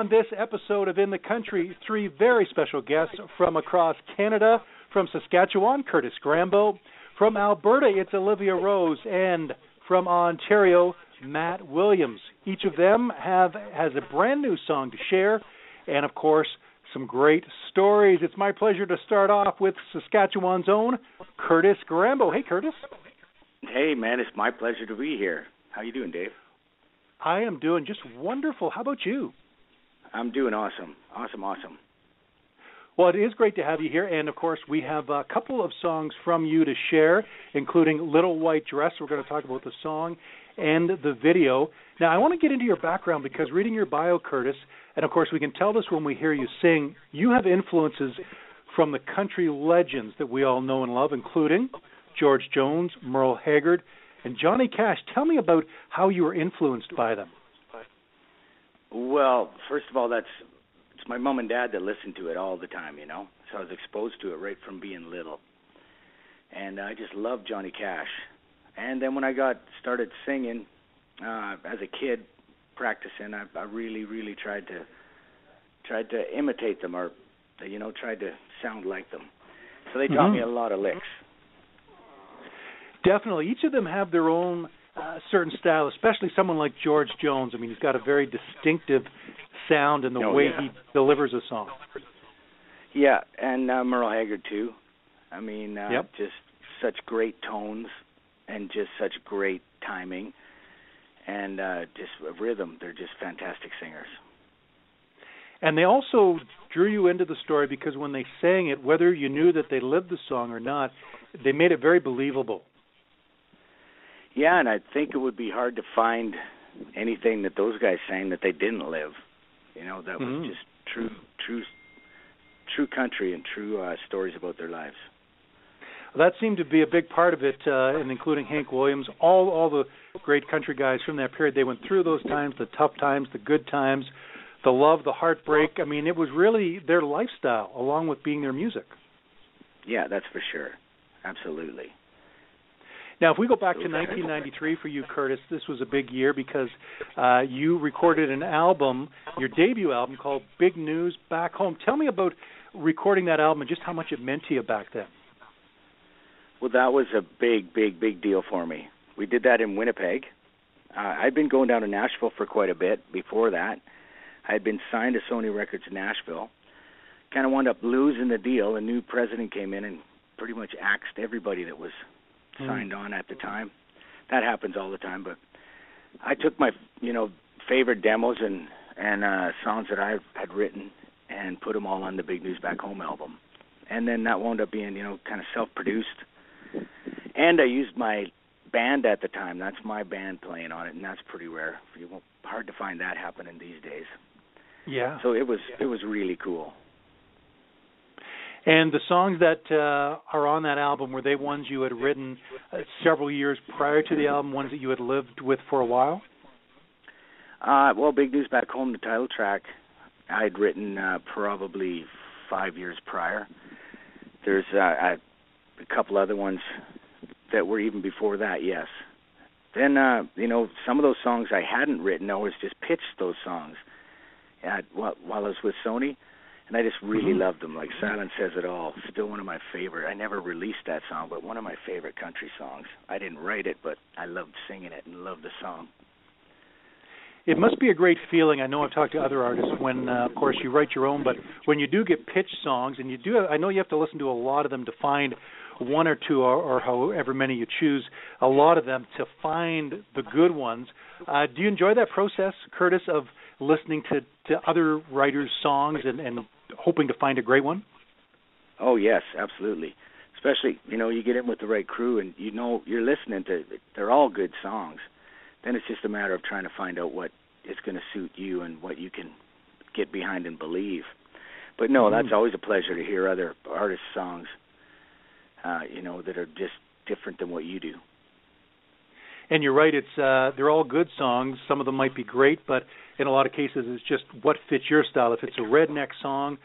On this episode of In the Country, three very special guests from across Canada, from Saskatchewan, Curtis Grambo, from Alberta, it's Olivia Rose, and from Ontario, Matt Williams. Each of them have has a brand new song to share, and of course, some great stories. It's my pleasure to start off with Saskatchewan's own Curtis Grambo. Hey, Curtis. Hey man, it's my pleasure to be here. How you doing, Dave? I am doing just wonderful. How about you? I'm doing awesome. Awesome, awesome. Well, it is great to have you here, and of course, we have a couple of songs from you to share, including "Little White Dress." We're going to talk about the song and the video. Now, I want to get into your background because reading your bio, Curtis, and of course, we can tell this when we hear you sing. You have influences from the country legends that we all know and love, including George Jones, Merle Haggard, and Johnny Cash. Tell me about how you were influenced by them. Well, first of all, that's it's my mom and dad that listened to it all the time, you know. So I was exposed to it right from being little, and I just loved Johnny Cash. And then when I got started singing uh, as a kid, practicing, I, I really, really tried to tried to imitate them, or you know, tried to sound like them. So they taught Mhm. me a lot of licks. Definitely, each of them have their own uh, certain style, especially someone like George Jones. I mean, he's got a very distinctive sound in the Oh, way yeah. he delivers a song. Yeah, and uh, Merle Haggard too. I mean, uh, Yep. just such great tones and just such great timing and uh just rhythm. They're just fantastic singers. And they also drew you into the story because when they sang it, whether you knew that they lived the song or not, they made it very believable. Yeah, and I think it would be hard to find anything that those guys sang that they didn't live. You know, that Mhm. was just true, true, true country and true uh stories about their lives. That seemed to be a big part of it, uh, and including Hank Williams, all all the great country guys from that period. They went through those times, the tough times, the good times, the love, the heartbreak. I mean, it was really their lifestyle, along with being their music. Yeah, that's for sure. Absolutely. Now, if we go back to 1993 for you, Curtis, this was a big year because uh, you recorded an album, your debut album called Big News Back Home. Tell me about recording that album and just how much it meant to you back then. Well, that was a big, big, big deal for me. We did that in Winnipeg. Uh, I'd been going down to Nashville for quite a bit before that. I had been signed to Sony Records in Nashville. Kind of wound up losing the deal. A new president came in and pretty much axed everybody that was Hmm. signed on at the time. That happens all the time, but I took my, you know, favorite demos and and uh songs that I had written and put them all on the Big News Back Home album. And then that wound up being, you know, kind of self-produced and I used my band at the time. That's my band playing on it, and that's pretty rare. You won't, hard to find that happening these days. Yeah. So it was it was really cool. And the songs that uh, are on that album were they ones you had written uh, several years prior to the album, ones that you had lived with for a while? Uh, well, Big News Back Home, the title track, I'd written uh, probably five years prior. There's uh, I, a couple other ones that were even before that. Yes. Then uh, you know some of those songs I hadn't written. I was just pitched those songs at, while, while I was with Sony, and I just really Mhm. loved them. Like Silence Says It All, still one of my favorite. I never released that song, but one of my favorite country songs. I didn't write it, but I loved singing it and loved the song. It must be a great feeling. I know I've talked to other artists when, uh, of course, you write your own, but when you do get pitch songs, and you do, I know you have to listen to a lot of them to find one or two, or, or however many you choose, a lot of them to find the good ones. Uh, do you enjoy that process, Curtis, of listening to to other writers' songs and, and hoping to find a great one? Oh yes, absolutely. Especially, you know, you get in with the right crew and you know you're listening to they're all good songs. Then it's just a matter of trying to find out what is going to suit you and what you can get behind and believe. But no, that's Mm. always a pleasure to hear other artists' songs. Uh, you know, that are just different than what you do. And you're right; it's uh, they're all good songs. Some of them might be great, but in a lot of cases, it's just what fits your style. If it's a redneck song,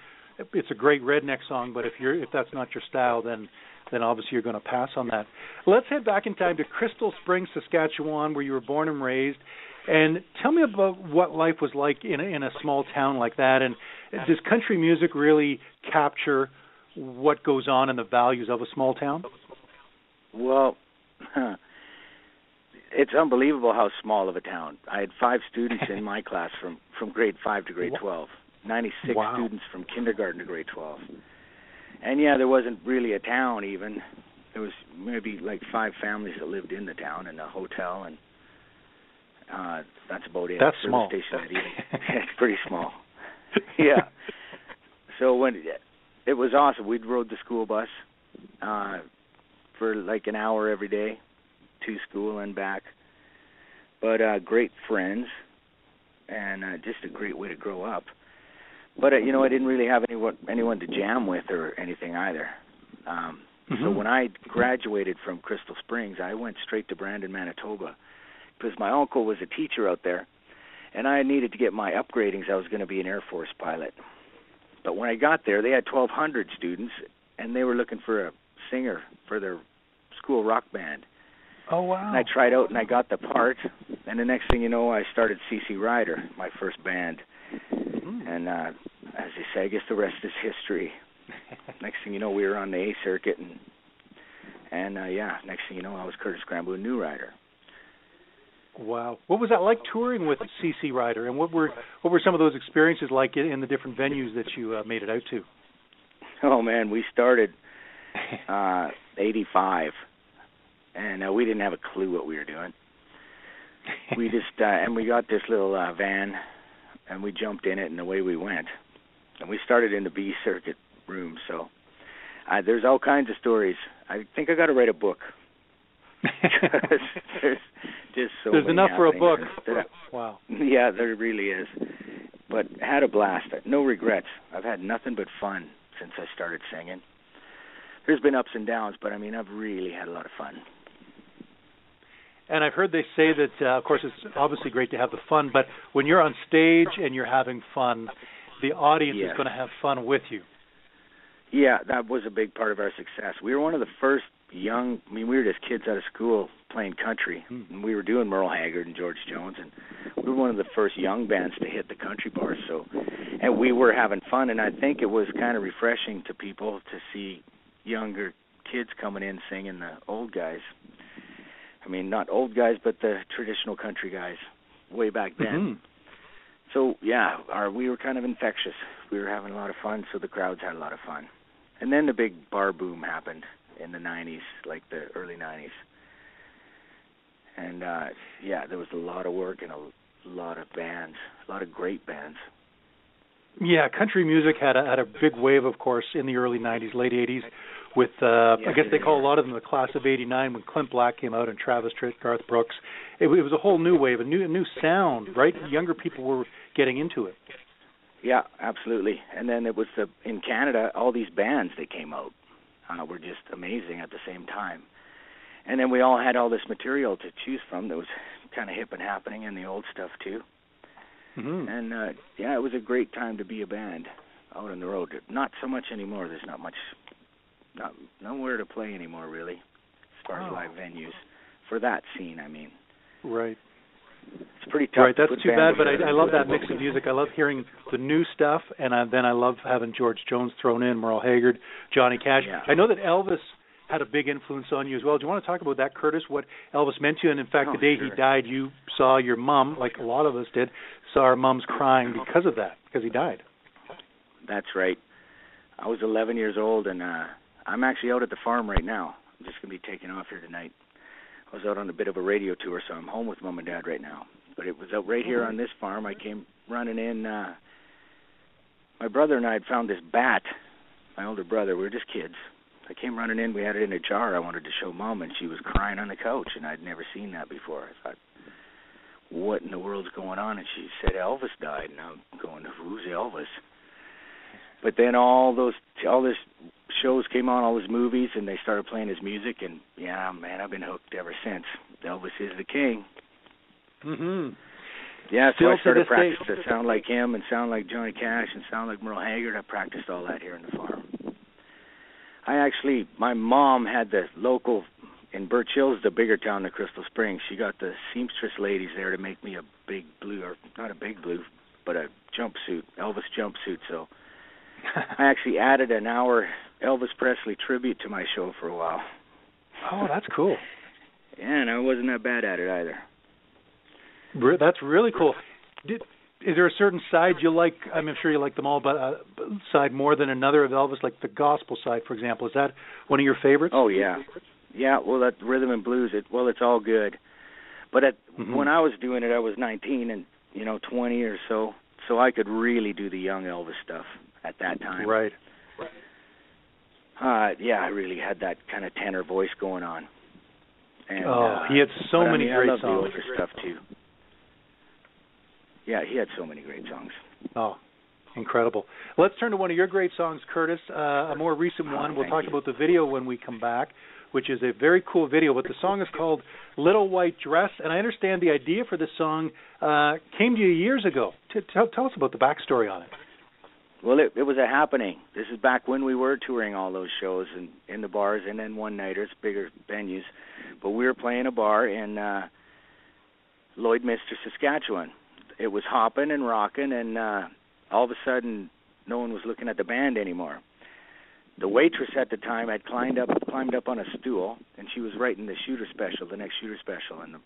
it's a great redneck song. But if you're if that's not your style, then then obviously you're going to pass on that. Let's head back in time to Crystal Springs, Saskatchewan, where you were born and raised. And tell me about what life was like in a, in a small town like that. And does country music really capture what goes on and the values of a small town? Well, it's unbelievable how small of a town. I had five students in my class from from grade five to grade twelve. Ninety six Wow. students from kindergarten to grade twelve. And yeah, there wasn't really a town even. There was maybe like five families that lived in the town and a hotel and uh that's about it. That's small. Station that evening. it's pretty small. Yeah. So when it was awesome, we'd rode the school bus uh for like an hour every day to school and back. But uh great friends and uh, just a great way to grow up. But uh, you know, I didn't really have anyone anyone to jam with or anything either. Um so Mhm. when I graduated from Crystal Springs, I went straight to Brandon, Manitoba because my uncle was a teacher out there and I needed to get my upgradings. I was going to be an Air Force pilot. But when I got there, they had 1200 students and they were looking for a singer for their school rock band. Oh wow! And I tried out and I got the part. And the next thing you know, I started CC Rider, my first band. Mm. And uh as they say, I guess the rest is history. next thing you know, we were on the A circuit and and uh yeah, next thing you know, I was Curtis Grambo New Rider. Wow. What was that like touring with CC Rider, and what were what were some of those experiences like in, in the different venues that you uh, made it out to? Oh man, we started uh 85 and uh, we didn't have a clue what we were doing. we just uh, and we got this little uh, van and we jumped in it and away we went and we started in the b circuit room so uh, there's all kinds of stories i think i got to write a book. there's just so There's enough for a book. that Wow. yeah there really is but had a blast no regrets i've had nothing but fun since i started singing there's been ups and downs but i mean i've really had a lot of fun And I've heard they say that, uh, of course, it's obviously great to have the fun, but when you're on stage and you're having fun, the audience is going to have fun with you. Yeah, that was a big part of our success. We were one of the first young. I mean, we were just kids out of school playing country, Hmm. and we were doing Merle Haggard and George Jones, and we were one of the first young bands to hit the country bars. So, and we were having fun, and I think it was kind of refreshing to people to see younger kids coming in singing the old guys. I mean, not old guys, but the traditional country guys way back then. Mhm. So yeah, our we were kind of infectious. We were having a lot of fun, so the crowds had a lot of fun. And then the big bar boom happened in the '90s, like the early '90s. And uh yeah, there was a lot of work and a lot of bands, a lot of great bands. Yeah, country music had a had a big wave, of course, in the early '90s, late '80s, with uh, I guess they call a lot of them the class of '89 when Clint Black came out and Travis Tritt, Garth Brooks. It, it was a whole new wave, a new a new sound, right? Younger people were getting into it. Yeah, absolutely. And then it was the in Canada, all these bands that came out uh, were just amazing at the same time. And then we all had all this material to choose from that was kind of hip and happening, and the old stuff too. Mm-hmm. And uh yeah, it was a great time to be a band out on the road. Not so much anymore. There's not much not nowhere to play anymore really, as far Oh. as live venues for that scene. I mean, Right. it's pretty tough. Right, that's put too bad, but I, I love that mix of music. I love hearing the new stuff, and I, then I love having George Jones thrown in, Merle Haggard, Johnny Cash. Yeah. I know that Elvis had a big influence on you as well. Do you want to talk about that, Curtis? What Elvis meant to you? And in fact, Oh, the day he died, you saw your mom, like a lot of us did, saw our moms crying because of that, because he died. That's right. I was 11 years old, and uh I'm actually out at the farm right now. I'm just gonna be taking off here tonight. I was out on a bit of a radio tour, so I'm home with mom and dad right now. But it was out right here on this farm. I came running in. uh My brother and I had found this bat. My older brother. We were just kids. I came running in. We had it in a jar. I wanted to show mom, and she was crying on the couch, and I'd never seen that before. I thought, what in the world's going on? And she said Elvis died, and I'm going, who's Elvis? But then all those all this shows came on, all his movies, and they started playing his music, and yeah, man, I've been hooked ever since. Elvis is the king. Mm-hmm. Yeah, so Still I to started day. practicing to sound like him and sound like Johnny Cash and sound like Merle Haggard. I practiced all that here in the farm. I actually, my mom had the local in Birch Hills, the bigger town than Crystal Springs. She got the seamstress ladies there to make me a big blue, or not a big blue, but a jumpsuit, Elvis jumpsuit. So I actually added an hour Elvis Presley tribute to my show for a while. oh, that's cool. Yeah, and I wasn't that bad at it either. Re- That's really cool. Did, is there a certain side you like? I'm sure you like them all, but uh, side more than another of Elvis, like the gospel side, for example. Is that one of your favorites? Oh yeah, yeah. Well, that rhythm and blues. It well, it's all good. But at Mhm. when I was doing it, I was 19 and you know 20 or so, so I could really do the young Elvis stuff at that time. right. Uh, yeah, I really had that kind of tenor voice going on. And, oh, uh, he had so but, I many mean, great I love songs. the older stuff too. Yeah, he had so many great songs. Oh, incredible. Let's turn to one of your great songs, Curtis, uh, a more recent Oh, one. We'll talk you. about the video when we come back, which is a very cool video. But the song is called Little White Dress, and I understand the idea for this song uh, came to you years ago. T- tell, tell us about the backstory on it. Well, it, it was a happening. This is back when we were touring all those shows and in the bars and then one nighters, bigger venues. But we were playing a bar in uh Lloydminster, Saskatchewan. It was hopping and rocking, and uh all of a sudden, no one was looking at the band anymore. The waitress at the time had climbed up climbed up on a stool, and she was writing the shooter special, the next shooter special, and the,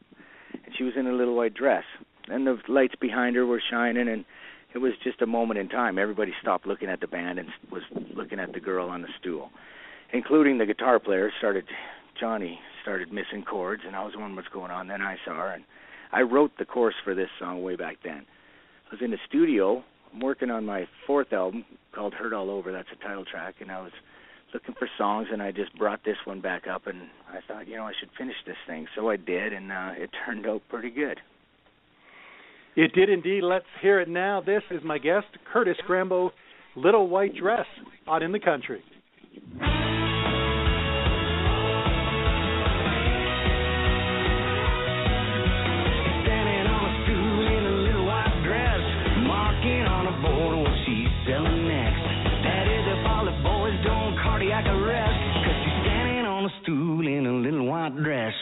and she was in a little white dress. And the lights behind her were shining, and it was just a moment in time. Everybody stopped looking at the band and was looking at the girl on the stool, including the guitar player. Started Johnny started missing chords, and I was wondering what's going on. Then I saw her, and I wrote the chorus for this song way back then. I was in the studio. I'm working on my fourth album called "Hurt All Over." That's the title track, and I was looking for songs, and I just brought this one back up, and I thought, you know, I should finish this thing. So I did, and uh, it turned out pretty good. It did indeed. Let's hear it now. This is my guest, Curtis Grambo, Little White Dress, out in the country. Standing on a stool in a little white dress, marking on a board what she's selling next. That is if all boys don't cardiac she's standing on a stool in a little white dress.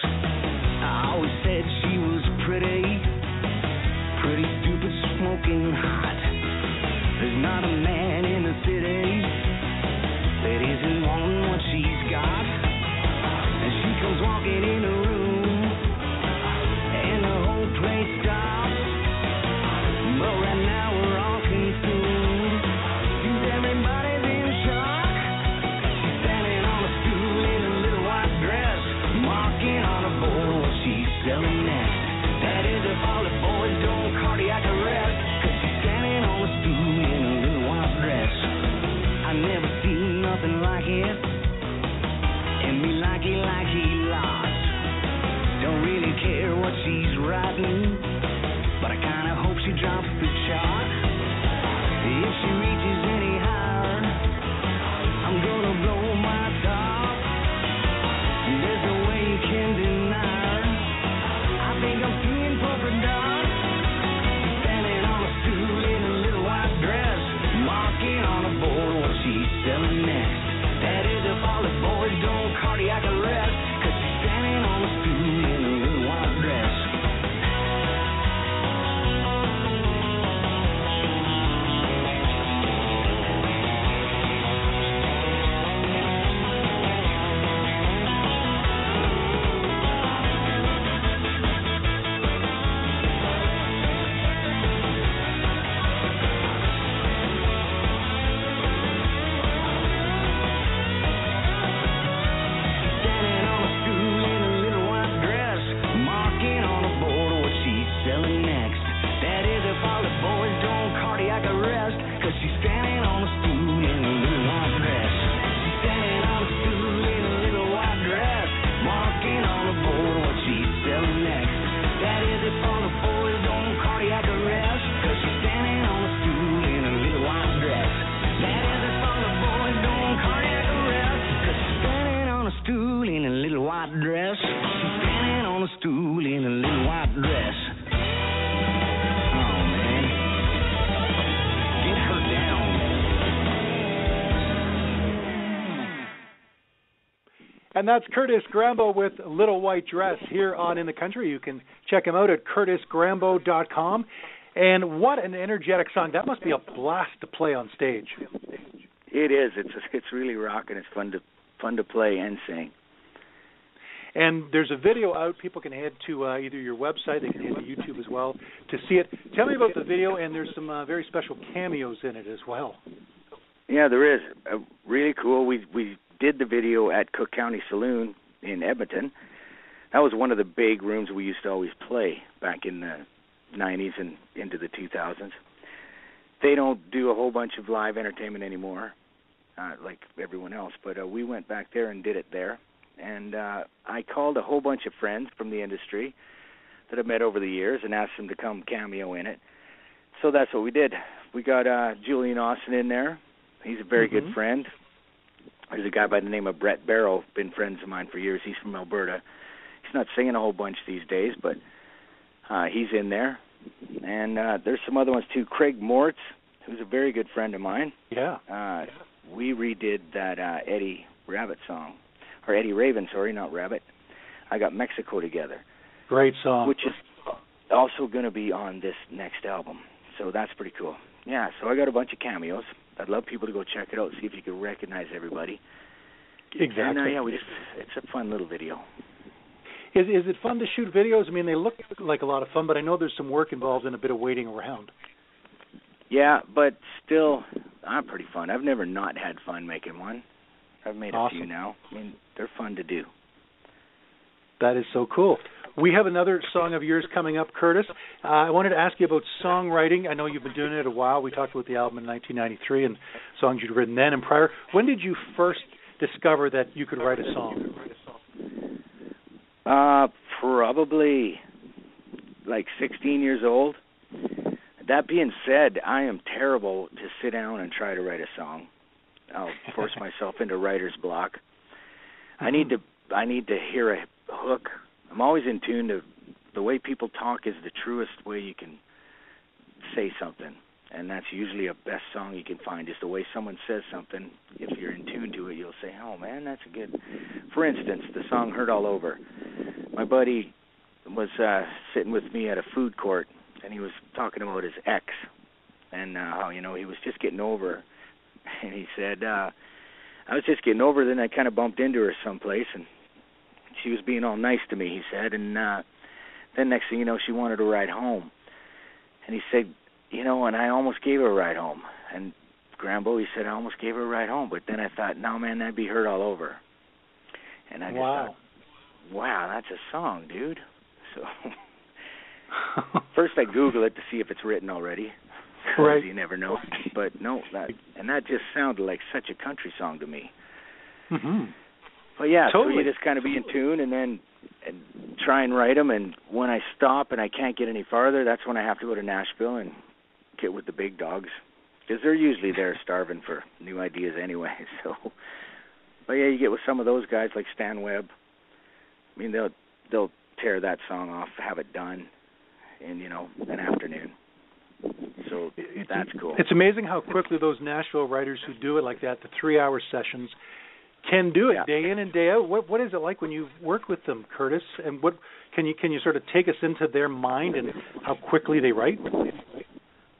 And that's Curtis Grambo with Little White Dress here on In the Country. You can check him out at curtisgrambo.com. And what an energetic song! That must be a blast to play on stage. It is. It's it's really rocking. It's fun to fun to play and sing. And there's a video out. People can head to uh, either your website, they can head to YouTube as well to see it. Tell me about the video, and there's some uh, very special cameos in it as well. Yeah, there is. Uh, really cool. We we did the video at Cook County Saloon in Edmonton. That was one of the big rooms we used to always play back in the 90s and into the 2000s. They don't do a whole bunch of live entertainment anymore, uh, like everyone else. But uh, we went back there and did it there, and uh, I called a whole bunch of friends from the industry that I've met over the years and asked them to come cameo in it. So that's what we did. We got uh, Julian Austin in there. He's a very Mm-hmm. good friend. There's a guy by the name of Brett Barrow, been friends of mine for years. He's from Alberta. He's not singing a whole bunch these days, but uh, he's in there. And uh, there's some other ones too. Craig Moritz, who's a very good friend of mine. Yeah. Uh, we redid that uh, Eddie Rabbitt song, or Eddie Raven, sorry, not Rabbitt. I got Mexico together, Great song. which is also going to be on this next album. So that's pretty cool. Yeah, so I got a bunch of cameos. I'd love people to go check it out, see if you can recognize everybody. exactly. And uh, yeah, we just it's a fun little video. Is is it fun to shoot videos? I mean, they look like a lot of fun, but I know there's some work involved and a bit of waiting around. Yeah, but still, I'm pretty fun. I've never not had fun making one. I've made a few now. I mean, they're fun to do. That is so cool. We have another song of yours coming up, Curtis. Uh, I wanted to ask you about songwriting. I know you've been doing it a while. We talked about the album in 1993 and songs you'd written then and prior. When did you first discover that you could write a song? Uh, probably like 16 years old. That being said, I am terrible to sit down and try to write a song. I'll force myself into writer's block. I need to I need to hear a hook. I'm always in tune to the way people talk is the truest way you can say something. And that's usually a best song you can find is the way someone says something. If you're in tune to it, you'll say, "Oh man, that's a good." For instance, the song "Hurt All Over." My buddy was uh sitting with me at a food court, and he was talking about his ex, and uh, how you know he was just getting over, and he said, uh "I was just getting over." Then I kind of bumped into her someplace, and she was being all nice to me. He said, and uh then next thing you know, she wanted to ride home, and he said, "You know," and I almost gave her a ride home, and Grambo, he said, I almost gave her a ride home, but then I thought, no, man, that'd be hurt all over. And I just wow. thought, wow, that's a song, dude. So first I Google it to see if it's written already. Right. You never know. But no, that and that just sounded like such a country song to me. Hmm But yeah, so you just kind of be in tune and then and try and write them. And when I stop and I can't get any farther, that's when I have to go to Nashville and get with the big dogs because they're usually there starving for new ideas anyway. So, but yeah, you get with some of those guys like Stan Webb. I mean, they'll they'll tear that song off, have it done in you know an afternoon. So that's cool. It's amazing how quickly those Nashville writers who do it like that, the three-hour sessions, can do it Yeah. day in and day out. What what is it like when you work with them, Curtis? And what can you can you sort of take us into their mind and how quickly they write?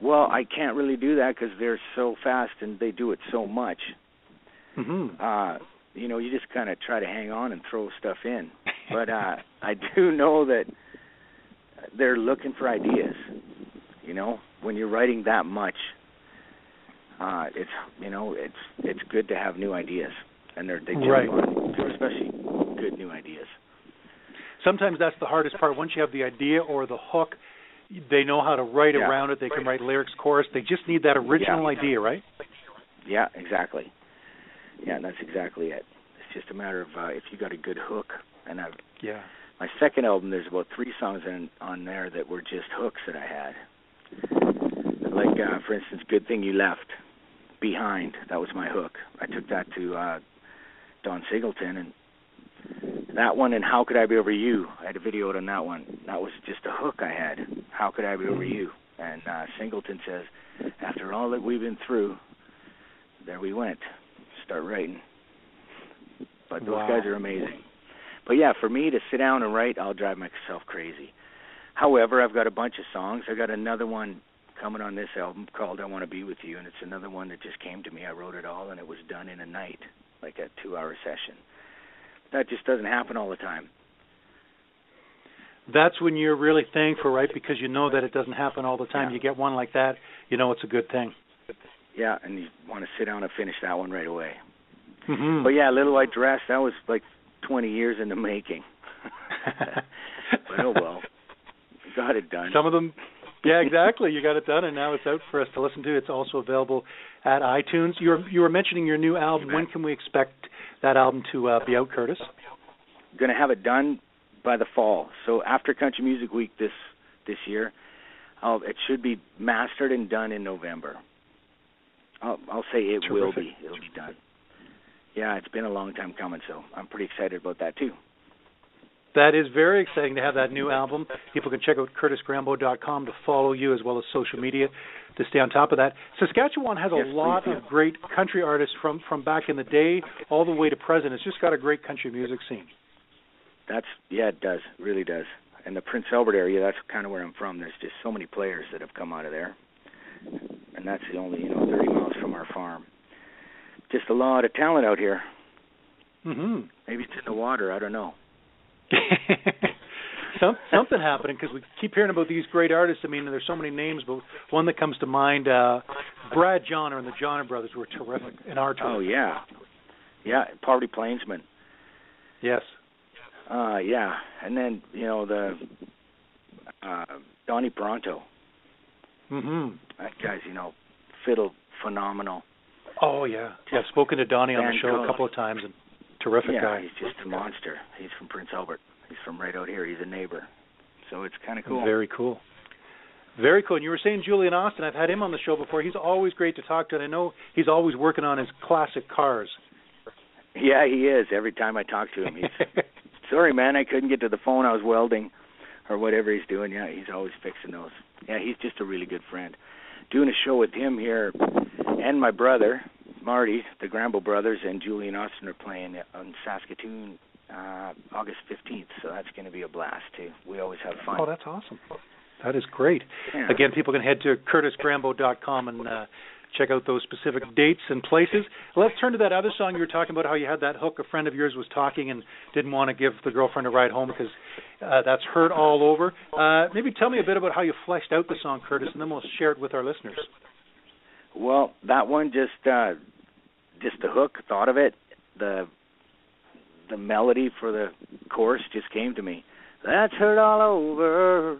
Well, I can't really do that because they're so fast and they do it so much. hmm uh you know you just kind of try to hang on and throw stuff in but uh i do know that they're looking for ideas you know when you're writing that much uh it's you know it's it's good to have new ideas and they're they jump Right. on especially good new ideas Sometimes that's the hardest part. Once you have the idea or the hook, they know how to write Yeah. around it. They can write lyrics, chorus. They just need that original Yeah. idea, right? yeah exactly yeah that's exactly it it's just a matter of uh if you got a good hook and i've Yeah. my second album there's about three songs in, on there that were just hooks that i had like uh for instance good thing you left behind that was my hook i took that to uh don singleton and that one and how could i be over you i had a video on that one that was just a hook i had how could i be over you and uh singleton says after all that we've been through there we went start writing But those Wow. guys are amazing. But yeah, for me to sit down and write, I'll drive myself crazy. However, I've got a bunch of songs. I got another one coming on this album called "I Want to Be with You," and it's another one that just came to me. I wrote it all, and it was done in a night, like a two-hour session. That just doesn't happen all the time. That's when you're really thankful, right? Because you know that it doesn't happen all the time. Yeah. You get one like that, you know it's a good thing. Yeah, and you want to sit down and finish that one right away. Mm-hmm. But yeah, Little White Dress, that was like 20 years in the making. but oh well, got it done. Some of them, yeah, exactly. You got it done, and now it's out for us to listen to. It's also available at iTunes. You were you were mentioning your new album. When can we expect that album to uh, be out, Curtis? Going to have it done by the fall. So after Country Music Week this this year, I'll, it should be mastered and done in November. I'll, I'll say it will be. It'll be done. Yeah, it's been a long time coming, so I'm pretty excited about that too. That is very exciting to have that new album. People can check out curtisgrambo.com to follow you as well as social media to stay on top of that. Saskatchewan has a Yes, lot please of great country artists from from back in the day all the way to present. It's just got a great country music scene. That's yeah, it does, really does. And the Prince Albert area, that's kind of where I'm from. There's just so many players that have come out of there, and that's the only you know 30 miles from our farm. Just a lot of talent out here. Mhm. Maybe it's in the water. I don't know. Some, something happening because we keep hearing about these great artists. I mean, there's so many names, but one that comes to mind, uh, Brad Johner and the Johner brothers were terrific in our are Oh yeah, yeah. Party Plainsman. Yes. Uh, yeah, and then you know the uh, Donny Parenteau. Mhm. That guy's you know fiddle phenomenal. Oh yeah. Yeah, I've spoken to Donny on the Van show a couple of times and terrific yeah, guy. he's just a monster. He's from Prince Albert. He's from right out here. He's a neighbor. So it's kind of cool. Very cool. Very cool. And you were saying Julian Austin. I've had him on the show before. He's always great to talk to, and I know he's always working on his classic cars. Yeah, he is. Every time I talk to him, he's sorry, man. I couldn't get to the phone. I was welding, or whatever he's doing. Yeah, he's always fixing those. Yeah, he's just a really good friend. Doing a show with him here, and my brother Marty, the Grambo brothers, and Julian Austin are playing on Saskatoon uh August 15th. So that's going to be a blast too. We always have fun. oh, that's awesome. That is great. Yeah. Again, people can head to curtisgrambo.com and uh, check out those specific dates and places. Let's turn to that other song you were talking about. How you had that hook. A friend of yours was talking and didn't want to give the girlfriend a ride home because uh, that's heard all over. Uh, maybe tell me a bit about how you fleshed out the song, Curtis, and then we'll share it with our listeners. Well, that one just uh just the hook, thought of it, the the melody for the chorus just came to me. That's hurt all over.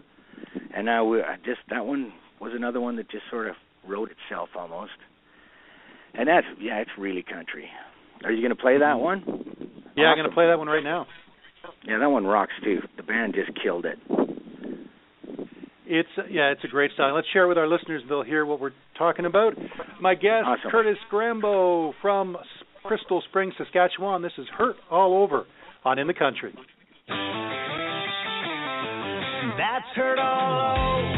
And i, I just that one was another one that just sort of wrote itself almost. And that's yeah, it's really country. Are you going to play that mm-hmm. one? Yeah, I'm going to play that one right now. Yeah, that one rocks too. The band just killed it. It's yeah, it's a great song. Let's share it with our listeners. They'll hear what we're talking about. My guest, Awesome. Curtis Grambo from Crystal Springs, Saskatchewan. This is "Hurt All Over" on In the Country. That's hurt all over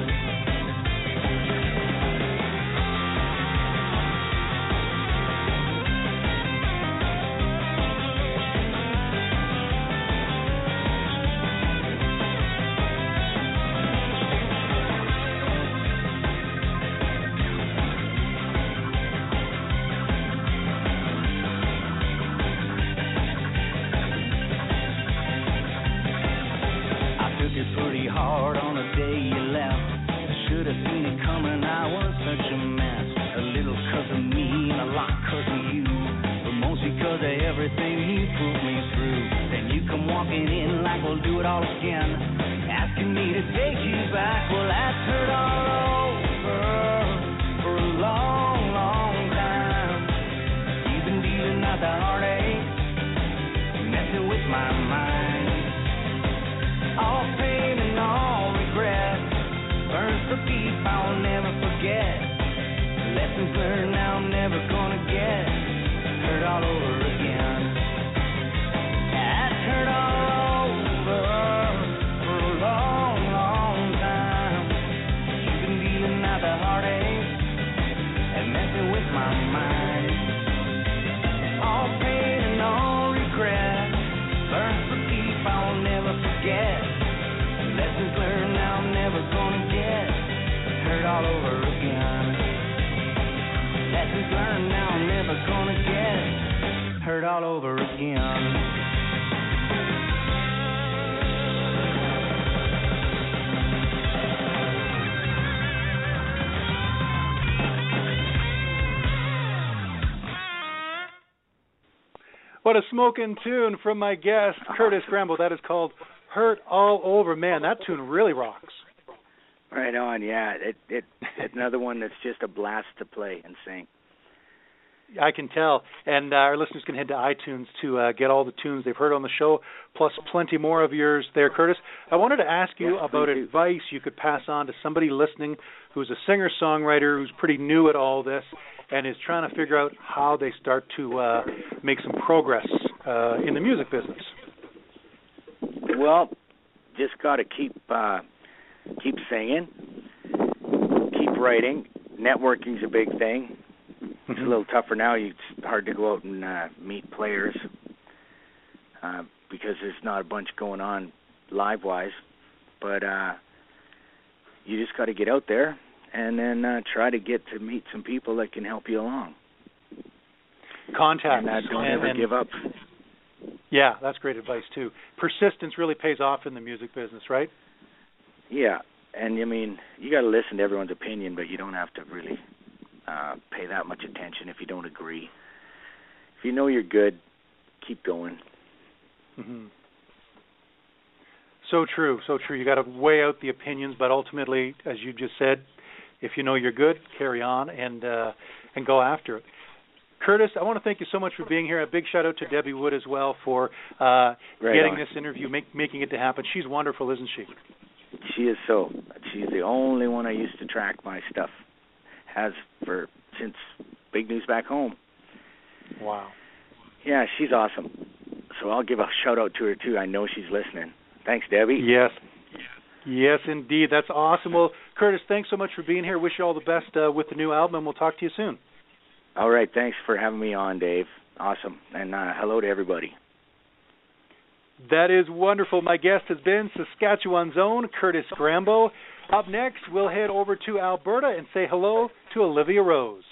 it all again, all over again. What a smoking tune from my guest, Curtis Grambo. That is called Hurt All Over. Man, that tune really rocks. Right on, yeah. It it it's another one that's just a blast to play and sing. I can tell. And uh, our listeners can head to iTunes to uh, get all the tunes they've heard on the show, plus plenty more of yours there, Curtis. I wanted to ask you Yes, about advice you could pass on to somebody listening who's a singer songwriter who's pretty new at all this and is trying to figure out how they start to uh, make some progress uh, in the music business. Well, just got to keep uh keep singing, keep writing. Networking's a big thing. It's a little tougher now. It's hard to go out and uh, meet players uh, because there's not a bunch going on live wise. But uh, you just got to get out there and then uh, try to get to meet some people that can help you along. Contacts. And uh, don't and- ever and- give up. Yeah, that's great advice too. Persistence really pays off in the music business, right? Yeah, and I mean, you got to listen to everyone's opinion, but you don't have to really uh pay that much attention if you don't agree. If you know you're good, keep going. Mm-hmm. So true, so true. You got to weigh out the opinions, but ultimately, as you just said, if you know you're good, carry on and uh, and go after it. Curtis, I want to thank you so much for being here. A big shout out to Debbie Wood as well for uh, Right getting on. this interview, make, making it to happen. She's wonderful, isn't she? She is so. She's the only one I used to track my stuff. Has for since Big News Back Home. Wow. Yeah, she's awesome. So I'll give a shout out to her too. I know she's listening. Thanks, Debbie. Yes. Yes, indeed. That's awesome. Well, Curtis, thanks so much for being here. Wish you all the best uh, with the new album, and we'll talk to you soon. All right, thanks for having me on, Dave. Awesome. And uh hello to everybody. That is wonderful. My guest has been Saskatchewan's own Curtis Grambo. Up next, we'll head over to Alberta and say hello to Olivia Rose.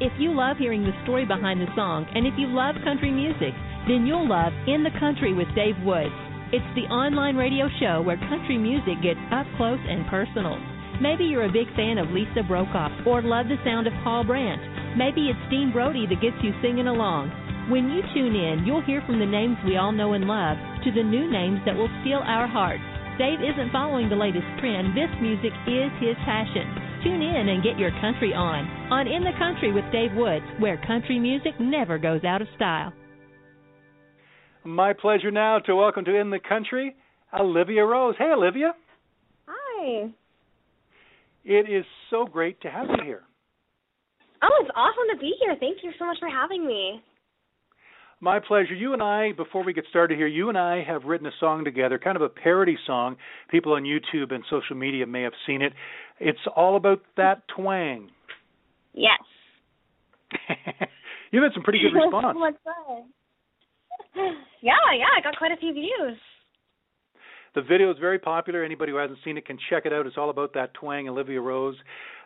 If you love hearing the story behind the song, and if you love country music, then you'll love In the Country with Dave Woods. It's the online radio show where country music gets up close and personal. Maybe you're a big fan of Lisa Brokop or love the sound of Paul Brandt. Maybe it's Dean Brody that gets you singing along. When you tune in, you'll hear from the names we all know and love to the new names that will steal our hearts. Dave isn't following the latest trend. This music is his passion. Tune in and get your country on. On In the Country with Dave Woods, where country music never goes out of style. My pleasure now to welcome to In the Country, Olivia Rose. Hey, Olivia. Hi. It is so great to have you here. Oh, it's awesome to be here. Thank you so much for having me. My pleasure. You and I, before we get started here, you and I have written a song together, kind of a parody song. People on YouTube and social media may have seen it. It's all about that twang. Yes. You've had some pretty good response. so much fun. Yeah, yeah, I got quite a few views. The video is very popular. Anybody who hasn't seen it can check it out. It's all about that twang, Olivia Rose.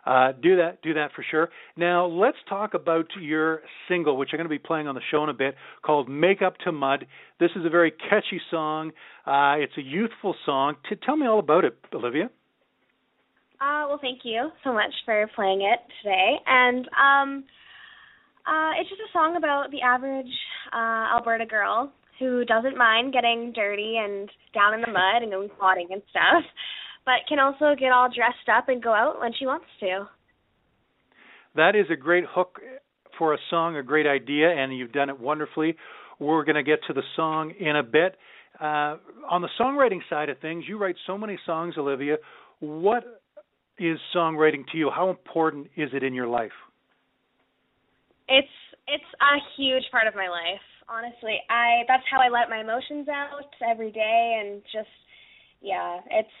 Uh, do that, do that for sure. Now let's talk about your single, which I'm going to be playing on the show in a bit, called "Make Up to Mud." This is a very catchy song. Uh, it's a youthful song. T- tell me all about it, Olivia. Uh, well, thank you so much for playing it today. And um, Uh, it's just a song about the average uh, Alberta girl who doesn't mind getting dirty and down in the mud and going potting and stuff, but can also get all dressed up and go out when she wants to. That is a great hook for a song, a great idea, and you've done it wonderfully. We're going to get to the song in a bit. Uh, on the songwriting side of things, you write so many songs, Olivia. What is songwriting to you? How important is it in your life? It's it's a huge part of my life. Honestly, I that's how I let my emotions out every day, and just yeah, it's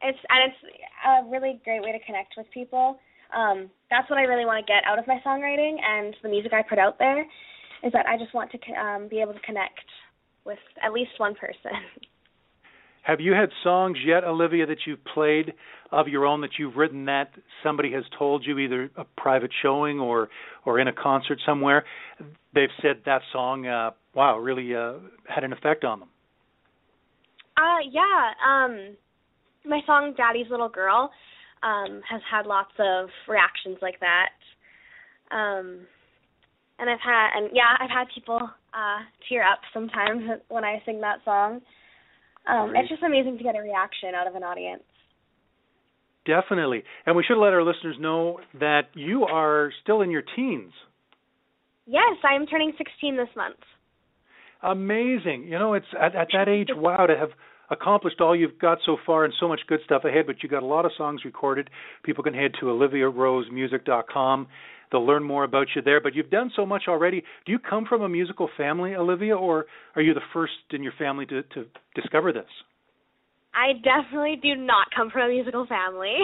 it's and it's a really great way to connect with people. Um, that's what I really want to get out of my songwriting and the music I put out there, is that I just want to um, be able to connect with at least one person. Have you had songs yet, Olivia, that you've played of your own that you've written that somebody has told you, either a private showing or or in a concert somewhere? They've said that song, uh, wow, really uh, had an effect on them. Uh, yeah. Um, my song "Daddy's Little Girl" um, has had lots of reactions like that. Um, and I've had, and yeah, I've had people uh, tear up sometimes when I sing that song. Um, it's just amazing to get a reaction out of an audience. Definitely. And we should let our listeners know that you are still in your teens. Yes, I am turning 16 this month. Amazing. You know, it's at, at that age, wow, to have accomplished all you've got so far and so much good stuff ahead, but you got a lot of songs recorded. People can head to oliviarosemusic.com. They'll learn more about you there. But you've done so much already. Do you come from a musical family, Olivia, or are you the first in your family to, to discover this? I definitely do not come from a musical family.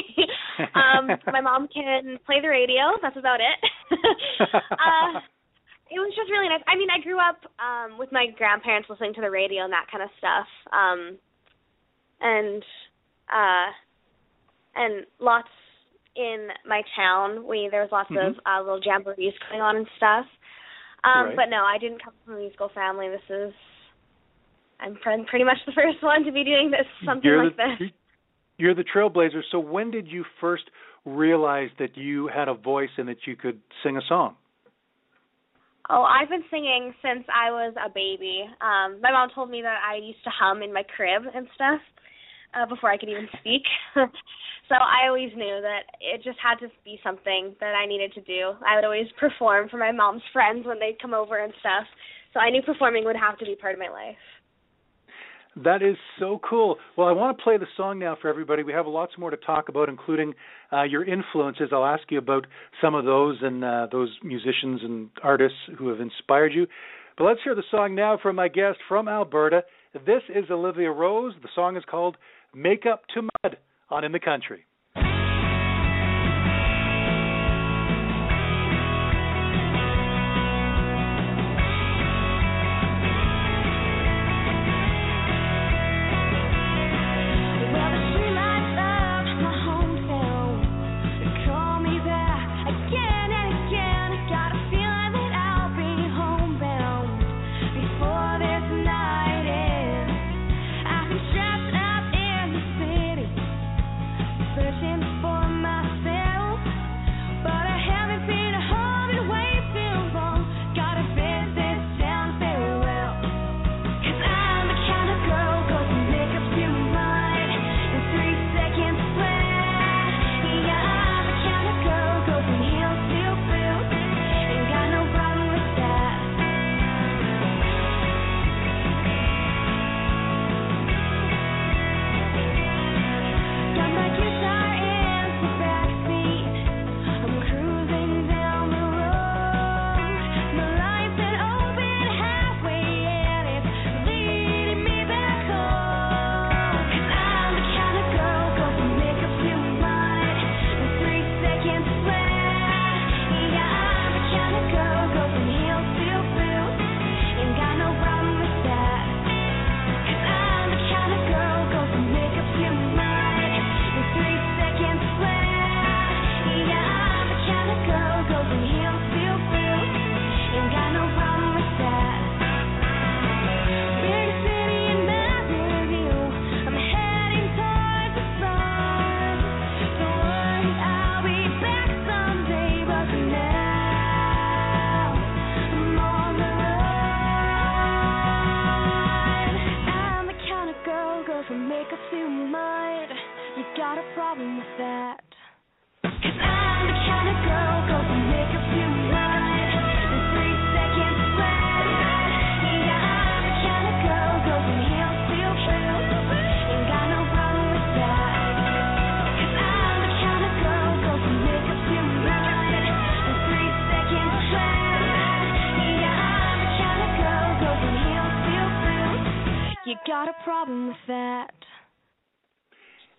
um, my mom can play the radio. That's about it. uh, it was just really nice. I mean, I grew up um with my grandparents listening to the radio and that kind of stuff. Um and uh and lots in my town. We there was lots mm-hmm. of uh little jamborees going on and stuff. Um right. but no, I didn't come from a musical family. This is I'm pretty much the first one to be doing this something you're like the, this. You're the trailblazer. So when did you first realize that you had a voice and that you could sing a song? Oh, I've been singing since I was a baby. Um, my mom told me that I used to hum in my crib and stuff uh, before I could even speak. so I always knew that it just had to be something that I needed to do. I would always perform for my mom's friends when they'd come over and stuff. So I knew performing would have to be part of my life. That is so cool. Well, I want to play the song now for everybody. We have lots more to talk about, including uh, your influences. I'll ask you about some of those and uh, those musicians and artists who have inspired you. But let's hear the song now from my guest from Alberta. This is Olivia Rose. The song is called Make Up to Mud on In the Country.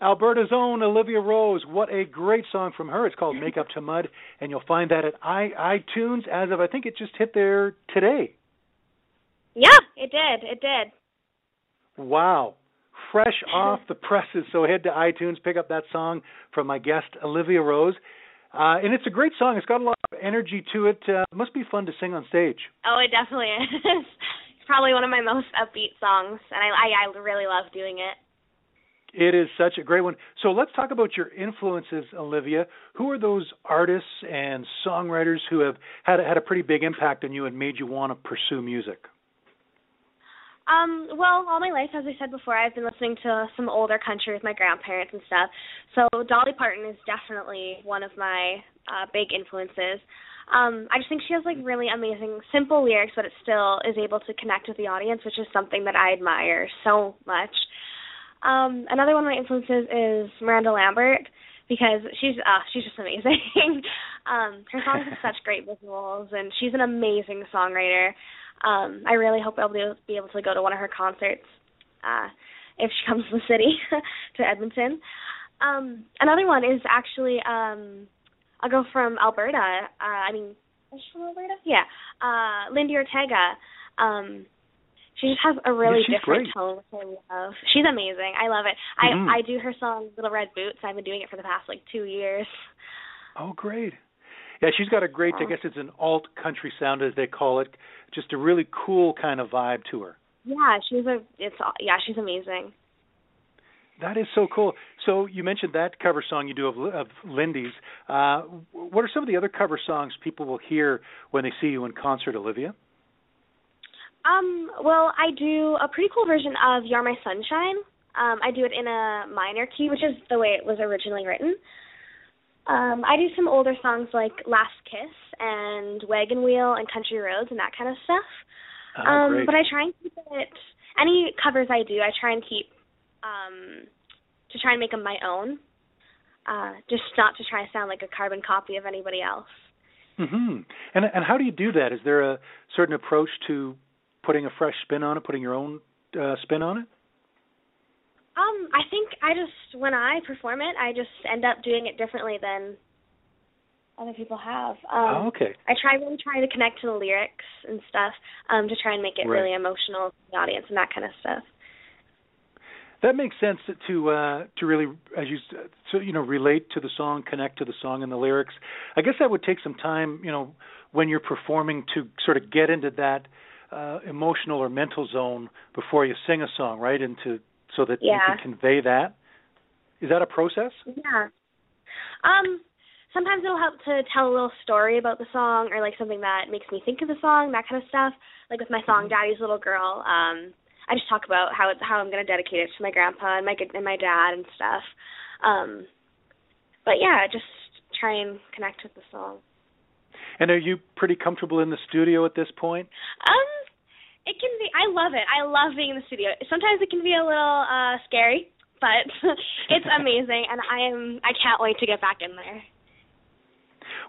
Alberta's own Olivia Rose. What a great song from her. It's called Make Up to Mud, and you'll find that at i iTunes as of I think it just hit there today. Yeah, it did. It did. Wow. Fresh off the presses. So head to iTunes, pick up that song from my guest, Olivia Rose. Uh, and it's a great song. It's got a lot of energy to it. Uh, must be fun to sing on stage. Oh, it definitely is. it's probably one of my most upbeat songs, and I, I I really love doing it. It is such a great one. So let's talk about your influences, Olivia. Who are those artists and songwriters who have had had a pretty big impact on you and made you want to pursue music? Um, well, all my life, as I said before, I've been listening to some older country with my grandparents and stuff. So Dolly Parton is definitely one of my uh, big influences. Um, I just think she has like really amazing, simple lyrics, but it still is able to connect with the audience, which is something that I admire so much. Um, another one of my influences is Miranda Lambert because she's uh, she's just amazing. um, her songs have such great visuals, and she's an amazing songwriter. Um, I really hope I'll be able, be able to go to one of her concerts uh, if she comes to the city to Edmonton. Um, another one is actually um, a girl from Alberta. Uh, I mean, is she from Alberta? Yeah, uh, Lindi Ortega. Um, she just has a really yeah, different great. tone, which I love. She's amazing. I love it. Mhm. I I do her song "Little Red Boots." I've been doing it for the past like two years. Oh, great. Yeah, she's got a great, I guess it's an alt country sound, as they call it. Just a really cool kind of vibe to her. Yeah, she's a. It's yeah, she's amazing. That is so cool. So you mentioned that cover song you do of, of Lindi's. Uh, what are some of the other cover songs people will hear when they see you in concert, Olivia? Um, well, I do a pretty cool version of "You're My Sunshine." Um, I do it in a minor key, which is the way it was originally written. Um, I do some older songs like "Last Kiss" and "Wagon Wheel" and "Country Roads" and that kind of stuff. Oh, um, great. but I try and keep it. Any covers I do, I try and keep um, to try and make them my own. Uh, just not to try and sound like a carbon copy of anybody else. hmm And and how do you do that? Is there a certain approach to putting a fresh spin on it, putting your own uh, spin on it? Um, I think I just when I perform it, I just end up doing it differently than other people have. Um, oh, okay. I try really try to connect to the lyrics and stuff, um, to try and make it Right. really emotional to the audience and that kind of stuff. That makes sense to uh, to really, as you so you know, relate to the song, connect to the song and the lyrics. I guess that would take some time, you know, when you're performing to sort of get into that uh, emotional or mental zone before you sing a song, right? And to so that you can convey that. Is that a process? Yeah. Um, sometimes it'll help to tell a little story about the song or like something that makes me think of the song, that kind of stuff. Like with my song "Daddy's Little Girl," um, I just talk about how it's how I'm going to dedicate it to my grandpa and my and my dad and stuff. Um, but yeah, just try and connect with the song. And are you pretty comfortable in the studio at this point? Um, it can be. I love it. I love being in the studio. Sometimes it can be a little uh scary, but it's amazing, and I am. I can't wait to get back in there.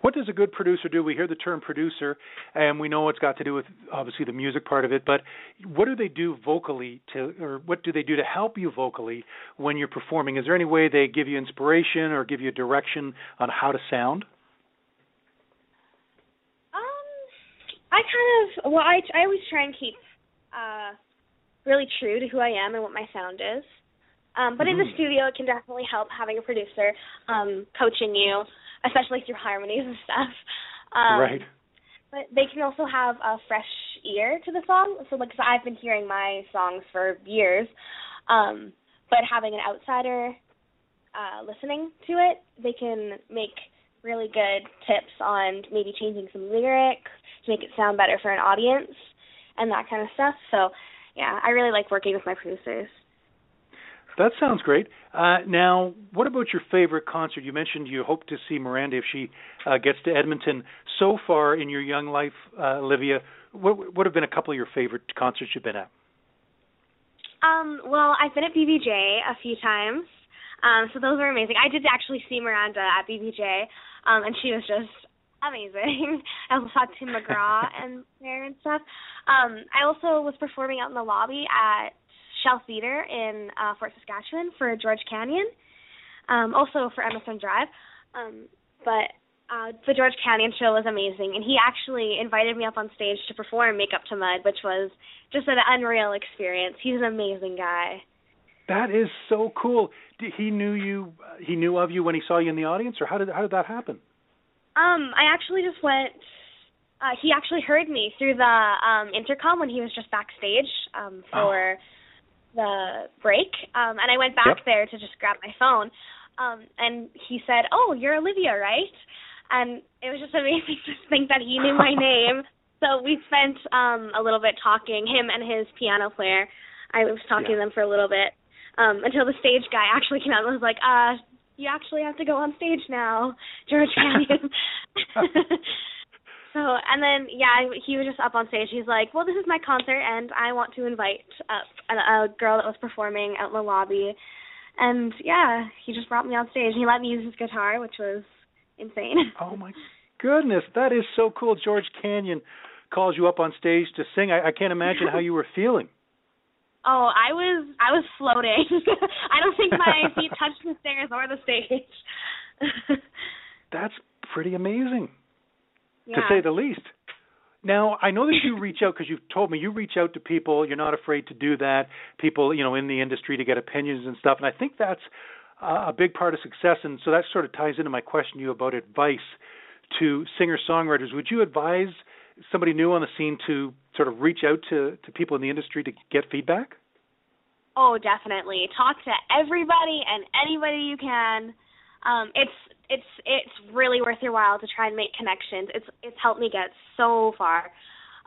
What does a good producer do? We hear the term producer, and we know it's got to do with obviously the music part of it. But what do they do vocally to, or what do they do to help you vocally when you're performing? Is there any way they give you inspiration or give you direction on how to sound? Um, I kind of. Well, I I always try and keep uh really true to who I am and what my sound is. Um, but in the Mhm. studio, it can definitely help having a producer um coaching you, especially through harmonies and stuff. Um, right. but they can also have a fresh ear to the song. So, like, 'cause I've been hearing my songs for years, um, but having an outsider uh, listening to it, they can make really good tips on maybe changing some lyrics to make it sound better for an audience and that kind of stuff. So, yeah, I really like working with my producers. That sounds great. Uh, now, what about your favorite concert? You mentioned you hope to see Miranda if she uh, gets to Edmonton. So far in your young life, uh, Olivia, what what have been a couple of your favorite concerts you've been at? Um, well, I've been at BVJ a few times. Um, so those were amazing. I did actually see Miranda at BVJ, um, and she was just amazing. I also saw Tim McGraw and there and stuff. Um, I also was performing out in the lobby at Shell Theater in uh, Fort Saskatchewan for George Canyon, um, also for Emerson Drive. Um, but uh, the George Canyon show was amazing, and he actually invited me up on stage to perform "Make Up to Mud," which was just an unreal experience. He's an amazing guy. That is so cool. Did he knew you? He knew of you when he saw you in the audience, or how did how did that happen? Um, I actually just went. Uh, he actually heard me through the um intercom when he was just backstage um for Oh. the break. Um, and I went back Yep. there to just grab my phone. Um, and he said, "Oh, you're Olivia, right?" And it was just amazing to think that he knew my name. So we spent um a little bit talking, him and his piano player. I was talking Yeah. to them for a little bit um until the stage guy actually came out and was like, "Uh, you actually have to go on stage now, George Canyon." so and then yeah, he was just up on stage. He's like, "Well, this is my concert, and I want to invite up a, a girl that was performing out in the lobby." And yeah, he just brought me on stage. He let me use his guitar, which was insane. Oh my goodness, that is so cool. George Canyon calls you up on stage to sing. I, I can't imagine how you were feeling. Oh, I was I was floating. I don't think my feet touched the stairs or the stage. That's pretty amazing, yeah. to say the least. Now, I know that you reach out because you've told me you reach out to people. You're not afraid to do that. People, you know, in the industry to get opinions and stuff. And I think that's uh, a big part of success. And so that sort of ties into my question to you about advice to singer songwriters. Would you advise somebody new on the scene to sort of reach out to to people in the industry to get feedback? Oh, definitely. Talk to everybody and anybody you can. Um, it's it's it's really worth your while to try and make connections. It's it's helped me get so far.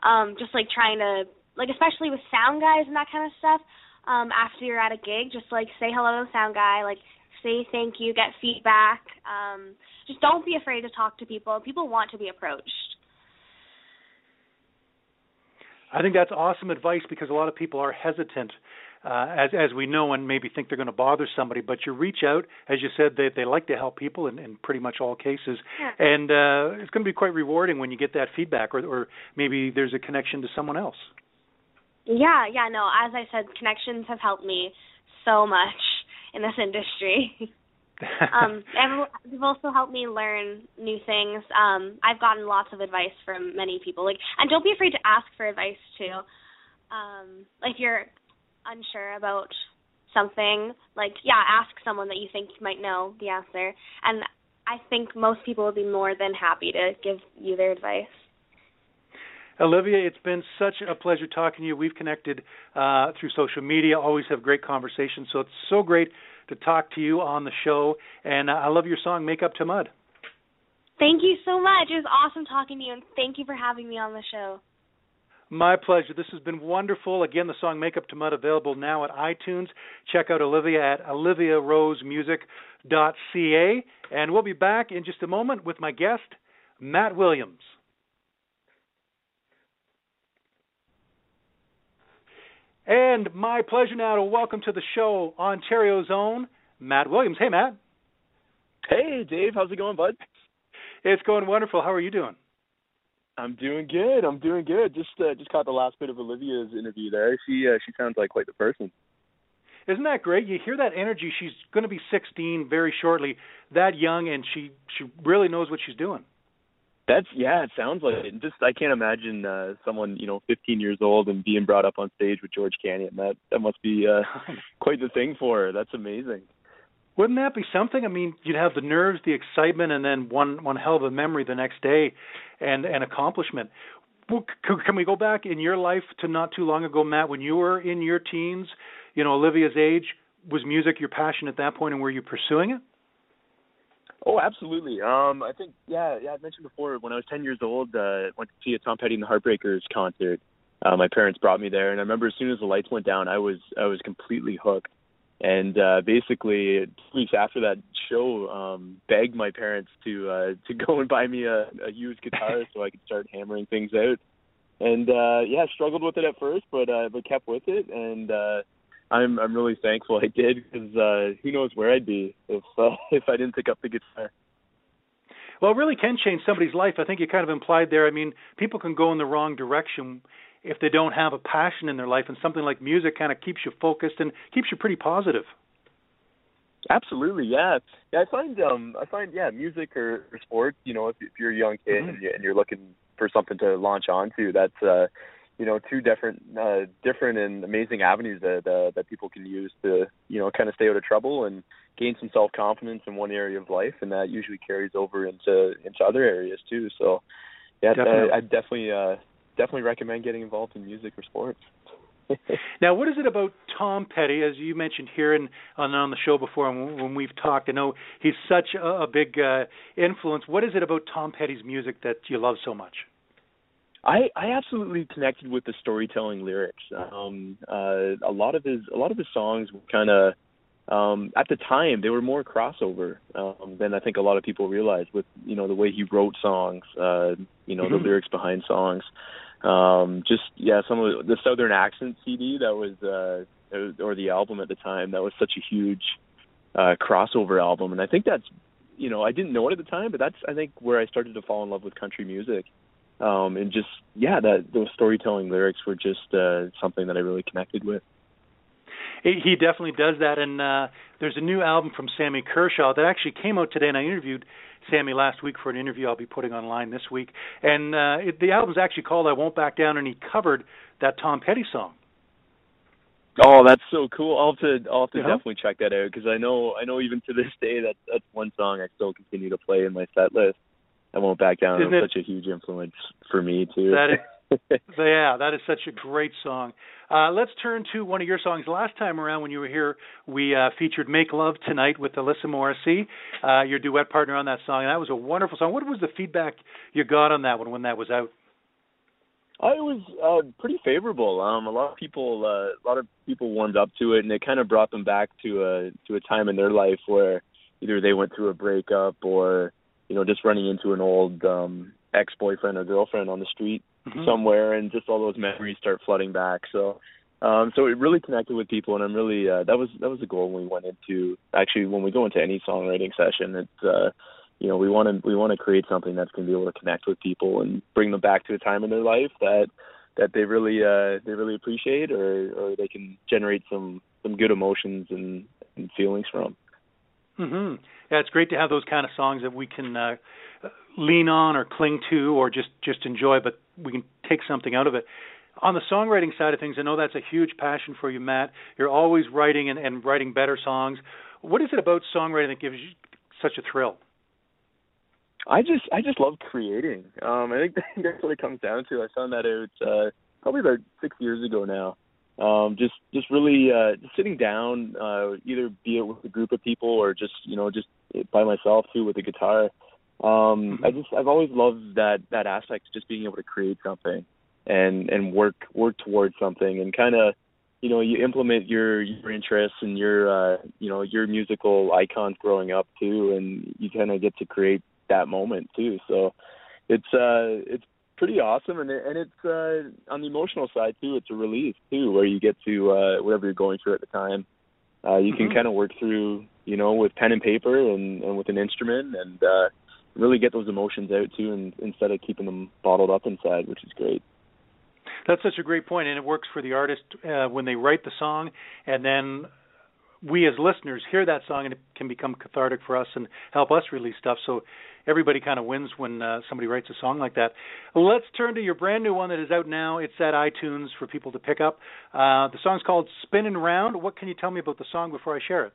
Um, just like trying to like especially with sound guys and that kind of stuff. Um, after you're at a gig, just like say hello to the sound guy, like say thank you, get feedback. Um, just don't be afraid to talk to people. People want to be approached. I think that's awesome advice because a lot of people are hesitant, uh, as as we know, and maybe think they're going to bother somebody. But you reach out, as you said, they they like to help people in, in pretty much all cases, Yeah. and uh, it's going to be quite rewarding when you get that feedback, or or maybe there's a connection to someone else. Yeah, yeah, no. As I said, connections have helped me so much in this industry. um, they've also helped me learn new things. Um, I've gotten lots of advice from many people. Like, and don't be afraid to ask for advice too. Um, if you're unsure about something, like yeah, ask someone that you think might know the answer. And I think most people will be more than happy to give you their advice. Olivia, it's been such a pleasure talking to you. We've connected uh, through social media, always have great conversations. So it's so great to talk to you on the show. And uh, I love your song, Make Up to Mud. Thank you so much. It was awesome talking to you, and thank you for having me on the show. My pleasure. This has been wonderful. Again, the song Make Up to Mud available now at iTunes. Check out Olivia at oliviarosemusic.ca. And we'll be back in just a moment with my guest, Matt Williams. And my pleasure now to welcome to the show Ontario's own Matt Williams. Hey, Matt. Hey, Dave. How's it going, bud? It's going wonderful. How are you doing? I'm doing good. I'm doing good. Just uh, just caught the last bit of Olivia's interview there. She uh, she sounds like quite the person. Isn't that great? You hear that energy. She's going to be 16 very shortly. That young, and she she really knows what she's doing. That's yeah. It sounds like it. And Just I can't imagine uh, someone you know 15 years old and being brought up on stage with George Canyon. That that must be uh, quite the thing for her. That's amazing. Wouldn't that be something? I mean, you'd have the nerves, the excitement, and then one one hell of a memory the next day, and an accomplishment. Can we go back in your life to not too long ago, Matt, when you were in your teens? You know, Olivia's age. Was music your passion at that point, and were you pursuing it? Oh, absolutely. Um, I think yeah, yeah. I mentioned before when I was 10 years old, uh, went to see a Tom Petty and the Heartbreakers concert. Uh, my parents brought me there, and I remember as soon as the lights went down, I was I was completely hooked. And uh, basically, two weeks after that show, um, begged my parents to uh, to go and buy me a, a used guitar so I could start hammering things out. And uh, yeah, struggled with it at first, but uh, but kept with it, and uh, I'm I'm really thankful I did because uh, who knows where I'd be if uh, if I didn't pick up the guitar. Well, it really can change somebody's life. I think you kind of implied there. I mean, people can go in the wrong direction if they don't have a passion in their life, and something like music kind of keeps you focused and keeps you pretty positive. Absolutely, yeah. Yeah, I find um I find yeah, music or, or sports, you know, if, if you're a young kid Mhm. and, you, and you're looking for something to launch onto, that's uh you know, two different uh different and amazing avenues that uh, that people can use to, you know, kind of stay out of trouble and gain some self-confidence in one area of life and that usually carries over into into other areas too. So, yeah, Definitely. I, I definitely uh definitely recommend getting involved in music or sports. Now, what is it about Tom Petty, as you mentioned here and on, on the show before, and when we've talked? I know he's such a, a big uh, influence. What is it about Tom Petty's music that you love so much? I I absolutely connected with the storytelling lyrics. Um uh a lot of his a lot of his songs were kind of um at the time they were more crossover um than I think a lot of people realized with you know the way he wrote songs, uh you know Mhm. the lyrics behind songs. Um just yeah, some of the, the Southern Accent CD that was uh or the album at the time that was such a huge uh crossover album and I think that's you know, I didn't know it at the time, but that's I think where I started to fall in love with country music um and just yeah that those storytelling lyrics were just uh something that i really connected with He he definitely does that, and uh, there's a new album from Sammy Kershaw that actually came out today, and I interviewed Sammy last week for an interview I'll be putting online this week. And uh, it, the album's actually called "I Won't Back Down," and he covered that Tom Petty song. oh that's so cool i'll have to i'll have to Yeah. definitely check that out because i know i know even to this day that that's one song i still continue to play in my set list i won't back down Isn't it it- was such a huge influence for me too That is, yeah, that is such a great song. Uh, let's turn to one of your songs. Last time around when you were here, we uh, featured "Make Love Tonight" with Alyssa Morrissey, uh, your duet partner on that song. And that was a wonderful song. What was the feedback you got on that one when that was out? It was uh, pretty favorable. Um, a lot of people, uh, a lot of people warmed up to it, and it kind of brought them back to a to a time in their life where either they went through a breakup or, you know, just running into an old um, ex-boyfriend or girlfriend on the street Mhm. somewhere, and just all those memories start flooding back. So, um, so it really connected with people, and I'm really uh, that was that was the goal when we went into actually when we go into any songwriting session. It's uh, you know we want to we want to create something that's going to be able to connect with people and bring them back to a time in their life that that they really uh they really appreciate or or they can generate some some good emotions and, and feelings from hmm Yeah, it's great to have those kind of songs that we can uh, lean on or cling to or just just enjoy, but we can take something out of it. On the songwriting side of things, I know that's a huge passion for you, Matt. You're always writing and, and writing better songs. What is it about songwriting that gives you such a thrill? I just I just love creating. Um I think that's what it comes down to. I found that out uh probably about six years ago now. Um just just really uh just sitting down, uh either be it with a group of people or just, you know, just by myself too with a guitar. Um I just I've always loved that that aspect just being able to create something and and work work towards something and kind of you know you implement your your interests and your uh you know your musical icons growing up too and you kind of get to create that moment too so it's uh it's pretty awesome and it, and it's uh on the emotional side too it's a relief too where you get to uh whatever you're going through at the time uh you can Mhm. kind of work through you know with pen and paper and and with an instrument and uh really get those emotions out too and instead of keeping them bottled up inside which is great That's such a great point, and it works for the artist uh, when they write the song, and then we as listeners hear that song, and it can become cathartic for us and help us release stuff. So everybody kind of wins when uh, somebody writes a song like that. Let's turn to your brand new one that is out now. It's at iTunes for people to pick up. Uh, the song's called "Spinning Round." What can you tell me about the song before I share it?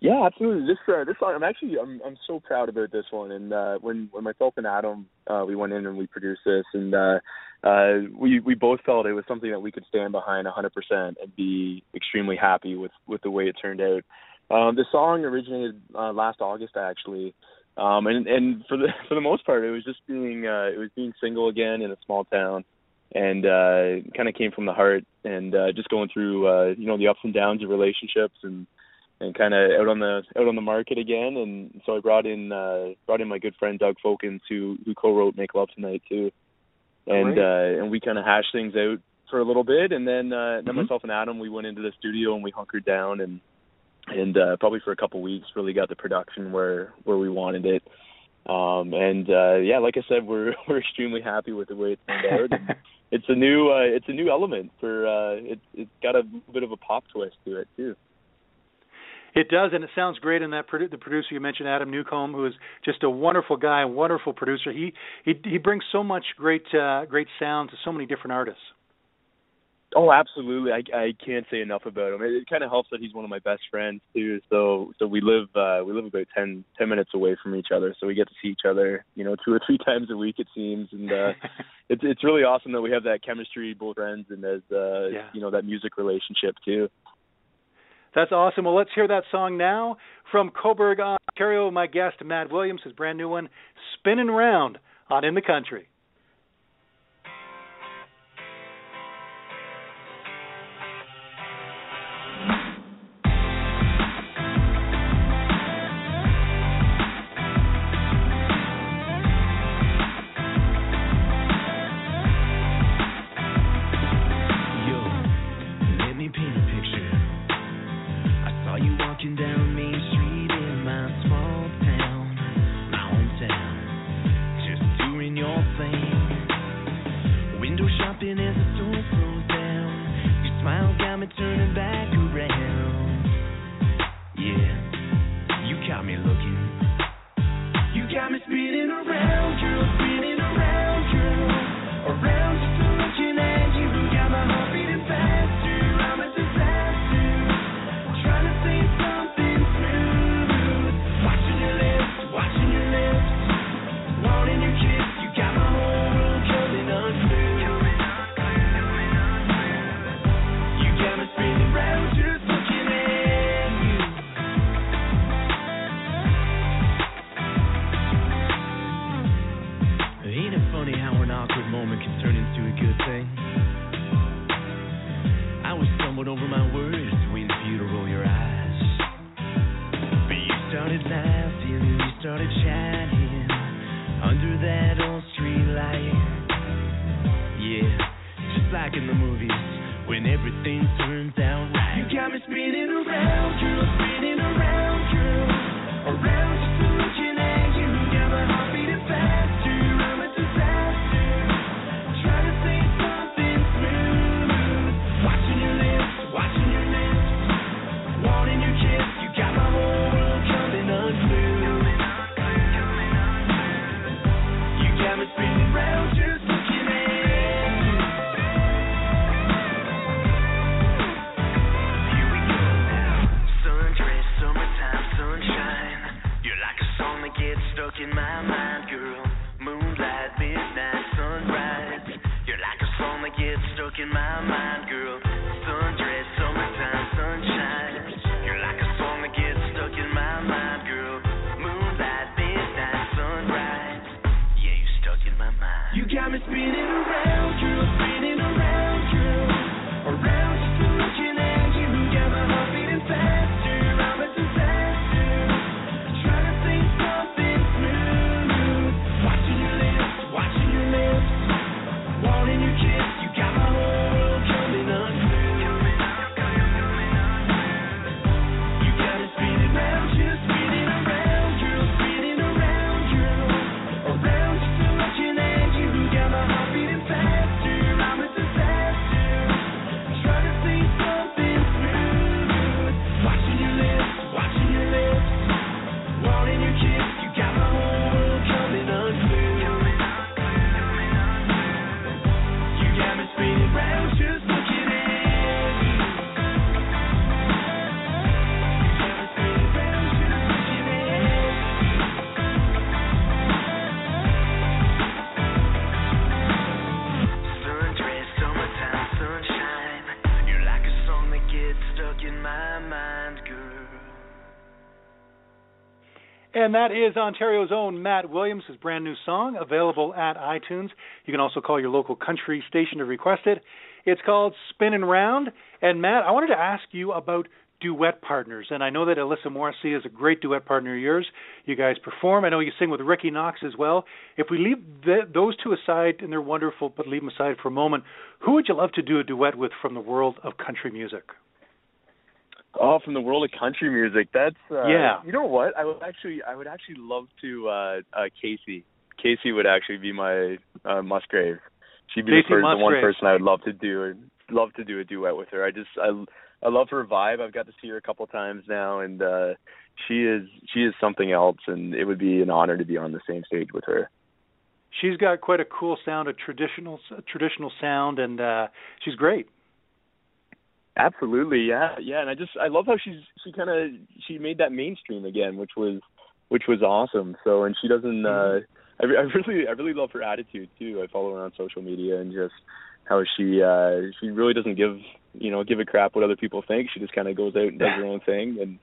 Yeah, absolutely. This uh, this song, I'm actually I'm I'm so proud about this one. And uh, when when myself and Adam uh, we went in and we produced this, and uh, uh, we we both felt it was something that we could stand behind 100% and be extremely happy with with the way it turned out. Um, the song originated uh, last August actually, um, and and for the for the most part, it was just being uh, it was being single again in a small town, and uh, kind of came from the heart, and uh, just going through uh, you know the ups and downs of relationships and and kind of out on the out on the market again. And so I brought in uh, brought in my good friend Doug Folkens who who co-wrote "Make Love Tonight" too, and Great. uh, and we kind of hashed things out for a little bit, and then uh, then Mhm. myself and Adam we went into the studio and we hunkered down and and uh, probably for a couple weeks really got the production where where we wanted it. Um, and uh, yeah, like I said, we're we're extremely happy with the way it turned out. It's a new uh, it's a new element for uh, it's it's got a bit of a pop twist to it too. It does, and it sounds great. And that produ- the producer you mentioned, Adam Newcomb, who is just a wonderful guy, a wonderful producer. He he he brings so much great uh, great sound to so many different artists. Oh, absolutely. I I can't say enough about him. It, it kind of helps that he's one of my best friends too. So so we live uh we live about ten ten minutes away from each other. So we get to see each other, you know, two or three times a week it seems and uh it's it's really awesome that we have that chemistry both friends and as uh Yeah. you know that music relationship too. That's awesome. Well, let's hear that song now from Cobourg, Ontario. My guest, Matt Williams, his brand new one, Spinning Round on In the Country. And that is Ontario's own Matt Williams, brand new song, available at iTunes. You can also call your local country station to request it. It's called Spinning Round. And Matt, I wanted to ask you about duet partners. And I know that Alyssa Morrissey is a great duet partner of yours. You guys perform. I know you sing with Ricky Knox as well. If we leave th- those two aside, and they're wonderful, but leave them aside for a moment, who would you love to do a duet with from the world of country music? Oh, from the world of country music. That's uh, Yeah. You know what? I would actually, I would actually love to. uh uh Kacey. Kacey would actually be my uh, Musgrave. she'd be the, first, the one person I would love to do love to do a duet with her. I just I I love her vibe. I've got to see her a couple times now, and uh she is she is something else, and it would be an honor to be on the same stage with her. She's got quite a cool sound, a traditional traditional sound, and uh, she's great. Absolutely, yeah, yeah, and I just I love how she's she kind of she made that mainstream again, which was which was awesome. So, and she doesn't. uh I, I really I really love her attitude too. I follow her on social media and just how she uh she really doesn't give you know give a crap what other people think. She just kind of goes out and does her own thing, and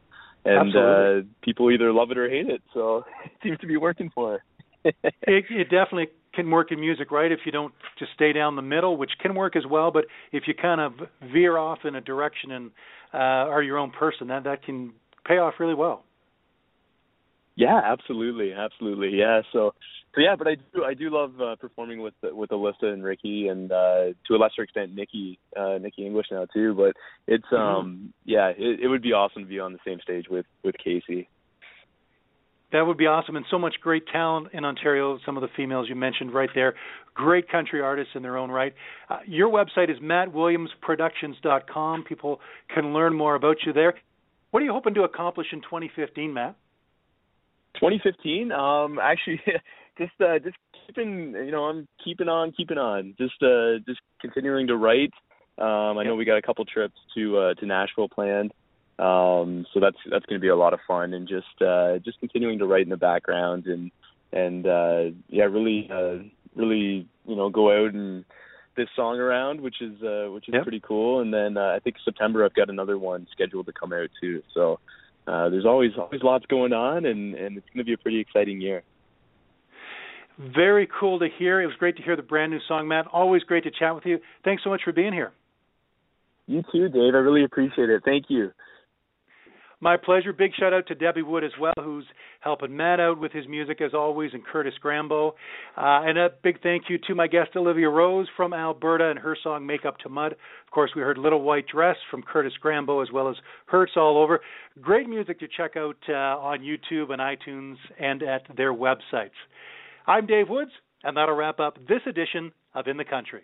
and Absolutely. uh people either love it or hate it. So it seems to be working for her. it, it definitely can work in music, right? If you don't just stay down the middle, which can work as well, but if you kind of veer off in a direction and uh, are your own person, that that can pay off really well. Yeah, absolutely, absolutely. Yeah, so so yeah, but I do I do love uh, performing with with Alyssa and Ricky and uh to a lesser extent Nikki uh Nikki English now too, but it's um yeah, it, it would be awesome to be on the same stage with with Kacey. That would be awesome, and so much great talent in Ontario. Some of the females you mentioned right there, great country artists in their own right. Uh, your website is mattwilliamsproductions.com. People can learn more about you there. What are you hoping to accomplish in 2015, Matt? 2015 um actually just uh just keeping you know i'm keeping on keeping on just uh just continuing to write um i know we got a couple trips to uh to nashville planned um so that's that's going to be a lot of fun and just uh just continuing to write in the background and and uh yeah really uh really you know go out and this song around which is uh which is Yep. pretty cool and then uh, i think september i've got another one scheduled to come out too so uh, there's always always lots going on, and and it's going to be a pretty exciting year. Very cool to hear. It was great to hear the brand new song, Matt. Always great to chat with you. Thanks so much for being here. You too, Dave. I really appreciate it. Thank you. My pleasure. Big shout out to Debbie Wood as well, who's helping Matt out with his music as always, and Curtis Grambo. Uh, and a big thank you to my guest Olivia Rose from Alberta and her song "Make Up to Mud." Of course, we heard "Little White Dress" from Curtis Grambo as well as "Hurts All Over." Great music to check out uh, on YouTube and iTunes and at their websites. I'm Dave Woods, and that'll wrap up this edition of In the Country.